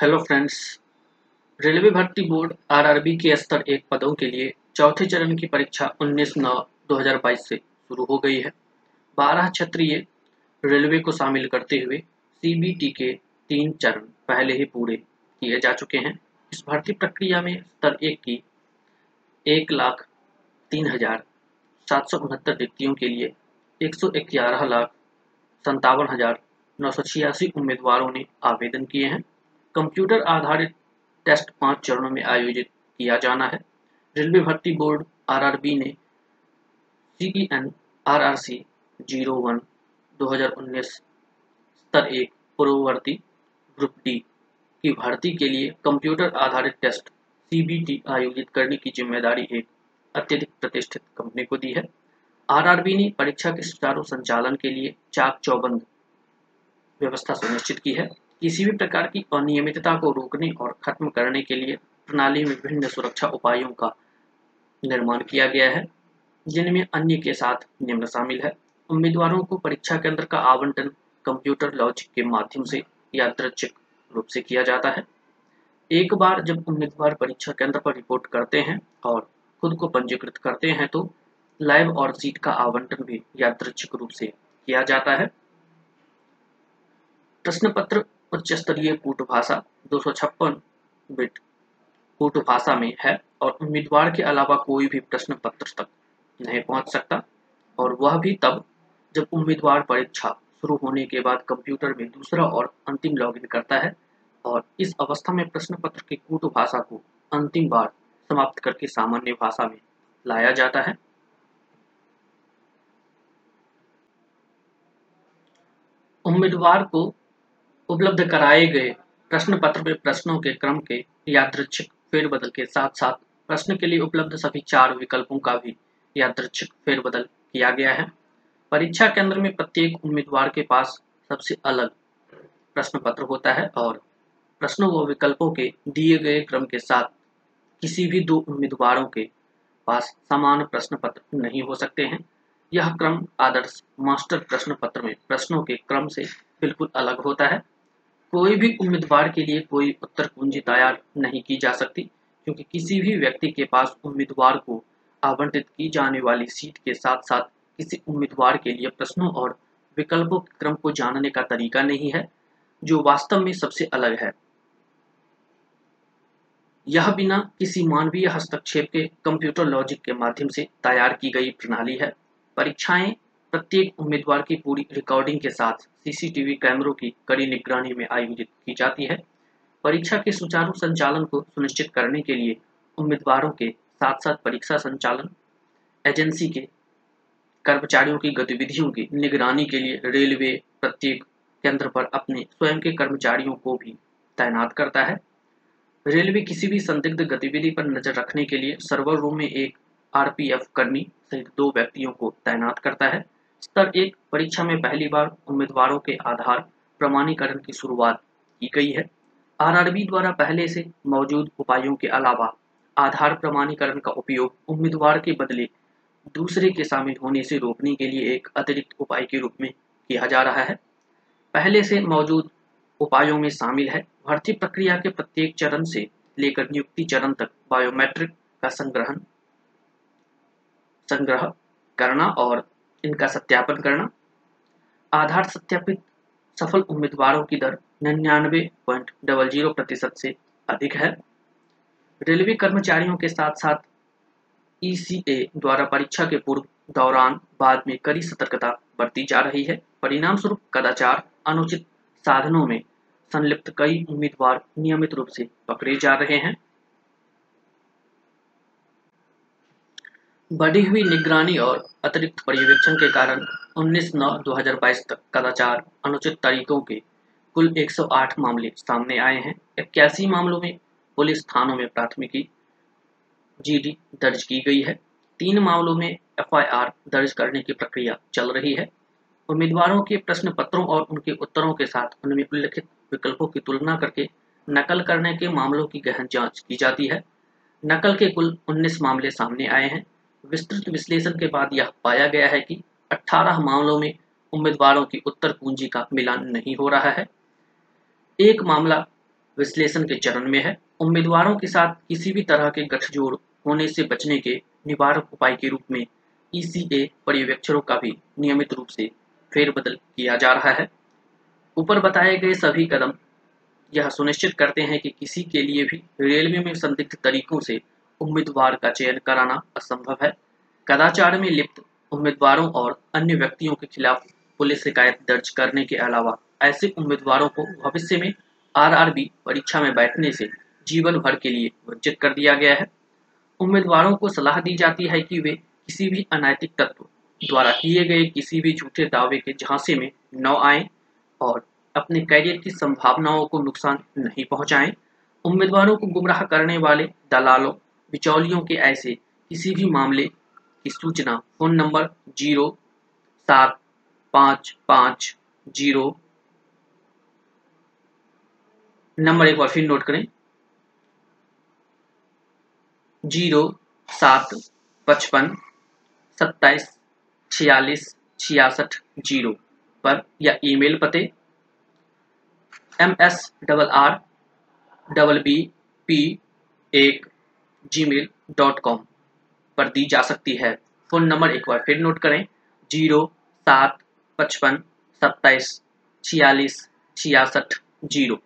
Hello friends railway भर्ती board RRB के स्तर एक पदों के लिए चौथे चरण की परीक्षा 19 नौ 2022 से शुरू हो गई है। बारह क्षेत्रीय रेलवे को शामिल करते हुए सीबीटी के तीन चरण पहले ही पूरे किए जा चुके हैं। इस भर्ती प्रक्रिया में स्तर एक की एक लाख तीन हज़ार सात सौ उनहत्तर रिक्तियों के लिए एक सौ ग्यारह लाख संतावन हज़ार नौ सौ छियासी उम्मीदवारों ने आवेदन किए हैं। कंप्यूटर आधारित टेस्ट पाँच चरणों में आयोजित किया जाना है। रेलवे भर्ती बोर्ड आरआरबी ने C N R R C zero one दो हज़ार उन्नीस स्तर एक पूर्ववर्ती ग्रुप डी की भर्ती के लिए कंप्यूटर आधारित टेस्ट सीबीटी आयोजित करने की ज़िम्मेदारी एक अत्यधिक प्रतिष्ठित कंपनी को दी है। आरआरबी ने परीक्षा के सुचारू संचालन के लिए चाक चौबंद व्यवस्था सुनिश्चित की है। किसी भी प्रकार की अनियमितता को रोकने और खत्म करने के लिए प्रणाली में विभिन्न सुरक्षा उपायों का निर्माण किया गया है, जिनमें अन्य के साथ निम्न शामिल है। उम्मीदवारों को परीक्षा केंद्र का आवंटन कंप्यूटर लॉजिक के माध्यम से यादृच्छिक रूप से किया जाता है। एक बार जब उम्मीदवार परीक्षा केंद्र पर रिपोर्ट करते हैं और खुद को पंजीकृत करते हैं तो लाइव और सीट का आवंटन भी यादृच्छिक रूप से किया जाता है। प्रश्न पत्र उच्च स्तरीय कूट भाषा, दो बिट कूट भाषा में है और उम्मीदवार के अलावा कोई भी प्रश्न पत्र तक नहीं पहुँच सकता। और वह भी तब जब उम्मीदवार परीक्षा शुरू होने के बाद कंप्यूटर में दूसरा और अंतिम लॉगिन करता है और इस अवस्था में प्रश्न पत्र की कूट भाषा को अंतिम बार समाप्त करके सामान्य भाषा में लाया जाता है। उम्मीदवार को उपलब्ध कराए गए प्रश्न पत्र में प्रश्नों के क्रम के यादृच्छिक फेरबदल के साथ साथ प्रश्न के लिए उपलब्ध सभी चार विकल्पों का भी यादृच्छिक फेरबदल किया गया है। परीक्षा केंद्र में प्रत्येक उम्मीदवार के पास सबसे अलग प्रश्न पत्र होता है और प्रश्नों व विकल्पों के दिए गए क्रम के साथ किसी भी दो उम्मीदवारों के पास समान प्रश्न पत्र नहीं हो सकते हैं। यह क्रम आदर्श मास्टर प्रश्न पत्र में प्रश्नों के क्रम से बिल्कुल अलग होता है। कोई भी उम्मीदवार के लिए कोई उत्तर कुंजी तैयार नहीं की जा सकती, क्योंकि किसी भी व्यक्ति के पास उम्मीदवार को आवंटित की जाने वाली सीट के साथ साथ किसी उम्मीदवार के लिए प्रश्नों और विकल्पों के क्रम को जानने का तरीका नहीं है, जो वास्तव में सबसे अलग है। यह बिना किसी मानवीय हस्तक्षेप के कंप्यूटर लॉजिक के माध्यम से तैयार की गई प्रणाली है। परीक्षाएँ प्रत्येक उम्मीदवार की पूरी रिकॉर्डिंग के साथ सीसीटीवी कैमरों की कड़ी निगरानी में आयोजित की जाती है। परीक्षा के सुचारू संचालन को सुनिश्चित करने के लिए उम्मीदवारों के साथ साथ परीक्षा संचालन एजेंसी के कर्मचारियों की गतिविधियों की निगरानी के लिए रेलवे प्रत्येक केंद्र पर अपने स्वयं के कर्मचारियों को भी तैनात करता है। रेलवे किसी भी संदिग्ध गतिविधि पर नज़र रखने के लिए सर्वर रूम में एक आरपीएफ कर्मी सहित दो व्यक्तियों को तैनात करता है। स्तर एक, परीक्षा में पहली बार उम्मीदवारों के आधार प्रमाणीकरण की शुरुआत की गई है। आरआरबी द्वारा पहले से मौजूद उपायों के अलावा आधार प्रमाणीकरण का उपयोग उम्मीदवार के बदले दूसरे के शामिल होने से रोकने के लिए एक अतिरिक्त उपाय के रूप में किया जा रहा है। पहले से मौजूद उपायों में शामिल है। भर्ती प्रक्रिया के प्रत्येक चरण से लेकर नियुक्ति चरण तक बायोमेट्रिक का संग्रहण, संग्रह करना और इनका सत्यापन करना। आधार सत्यापित सफल उम्मीदवारों की दर निन्यानवे पॉइंट डबल ज़ीरो प्रतिशत से अधिक है। रेलवे कर्मचारियों के साथ साथ ईसीए द्वारा परीक्षा के पूर्व दौरान बाद में कड़ी सतर्कता बरती जा रही है। परिणाम स्वरूप कदाचार, अनुचित साधनों में संलिप्त कई उम्मीदवार नियमित रूप से पकड़े जा रहे हैं। बढ़ी हुई निगरानी और अतिरिक्त पर्यवेक्षण के कारण 19 नौ 2022 तक कदाचार अनुचित तरीकों के कुल 108 मामले सामने आए हैं। इक्यासी मामलों में पुलिस थानों में प्राथमिकी जीडी दर्ज की गई है। तीन मामलों में एफआईआर दर्ज करने की प्रक्रिया चल रही है। उम्मीदवारों के प्रश्न पत्रों और उनके उत्तरों के साथ उनमें उल्लिखित विकल्पों की तुलना करके नकल करने के मामलों की गहन जाँच की जाती है। नकल के कुल 19 मामले सामने आए हैं। विस्तृत विश्लेषण के बाद यह पाया गया है कि 18 मामलों में उम्मीदवारों की उत्तर कुंजी का मिलान नहीं हो रहा है। एक मामला विश्लेषण के चरण में है। उम्मीदवारों के साथ किसी भी तरह के गठजोड़ होने से बचने के निवारक उपाय के रूप में ईसीए पर्यवेक्षकों का भी नियमित रूप से फेरबदल किया जा रहा है। ऊपर बताए गए सभी कदम यह सुनिश्चित करते हैं कि किसी के लिए भी रेलवे में संदिग्ध तरीकों से उम्मीदवार का चयन कराना असंभव है। कदाचार में लिप्त उम्मीदवारों और अन्य व्यक्तियों के खिलाफ पुलिस शिकायत दर्ज करने के अलावा ऐसे उम्मीदवारों को भविष्य में आरआरबी परीक्षा में बैठने से जीवन भर के लिए वंचित कर दिया गया है। उम्मीदवारों को सलाह दी जाती है कि वे किसी भी अनैतिक तत्व द्वारा किए गए किसी भी झूठे दावे के झांसे में न आए और अपने कैरियर की संभावनाओं को नुकसान नहीं पहुंचाएँ। उम्मीदवारों को गुमराह करने वाले दलालों बिचौलियों के ऐसे किसी भी मामले की सूचना फ़ोन नंबर ज़ीरो सात पाँच पाँच ज़ीरो नंबर एक बार फिर नोट करें। ज़ीरो सात पचपन सत्ताईस छियालीस छियासठ ज़ीरो पर या ईमेल पते M S double R double B P एक पर दी जा सकती है। फ़ोन नंबर एक बार फिर नोट करें। ज़ीरो सात पचपन सत्ताईस छियालीस छियासठ ज़ीरो